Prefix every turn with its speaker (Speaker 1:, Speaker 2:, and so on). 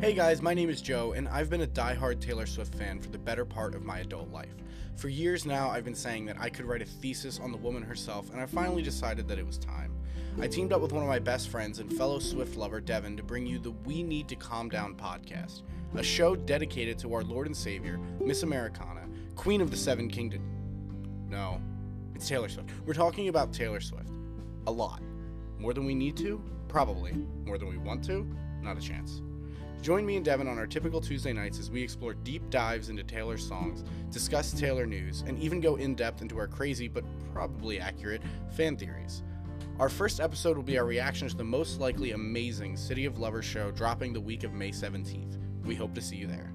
Speaker 1: Hey guys, my name is Joe, and I've been a die-hard Taylor Swift fan for the better part of my adult life. For years now, I've been saying that I could write a thesis on the woman herself, and I finally decided that it was time. I teamed up with one of my best friends and fellow Swift lover, Devon, to bring you the We Need to Calm Down podcast, a show dedicated to our Lord and Savior, Miss Americana, Queen of the Seven Kingdoms. No, it's Taylor Swift. We're talking about Taylor Swift. A lot. More than we need to? Probably. More than we want to? Not a chance. Join me and Devon on our typical Tuesday nights as we explore deep dives into Taylor's songs, discuss Taylor news, and even go in depth into our crazy but probably accurate fan theories. Our first episode will be our reaction to the most likely amazing City of Lovers show dropping the week of May 17th. We hope to see you there.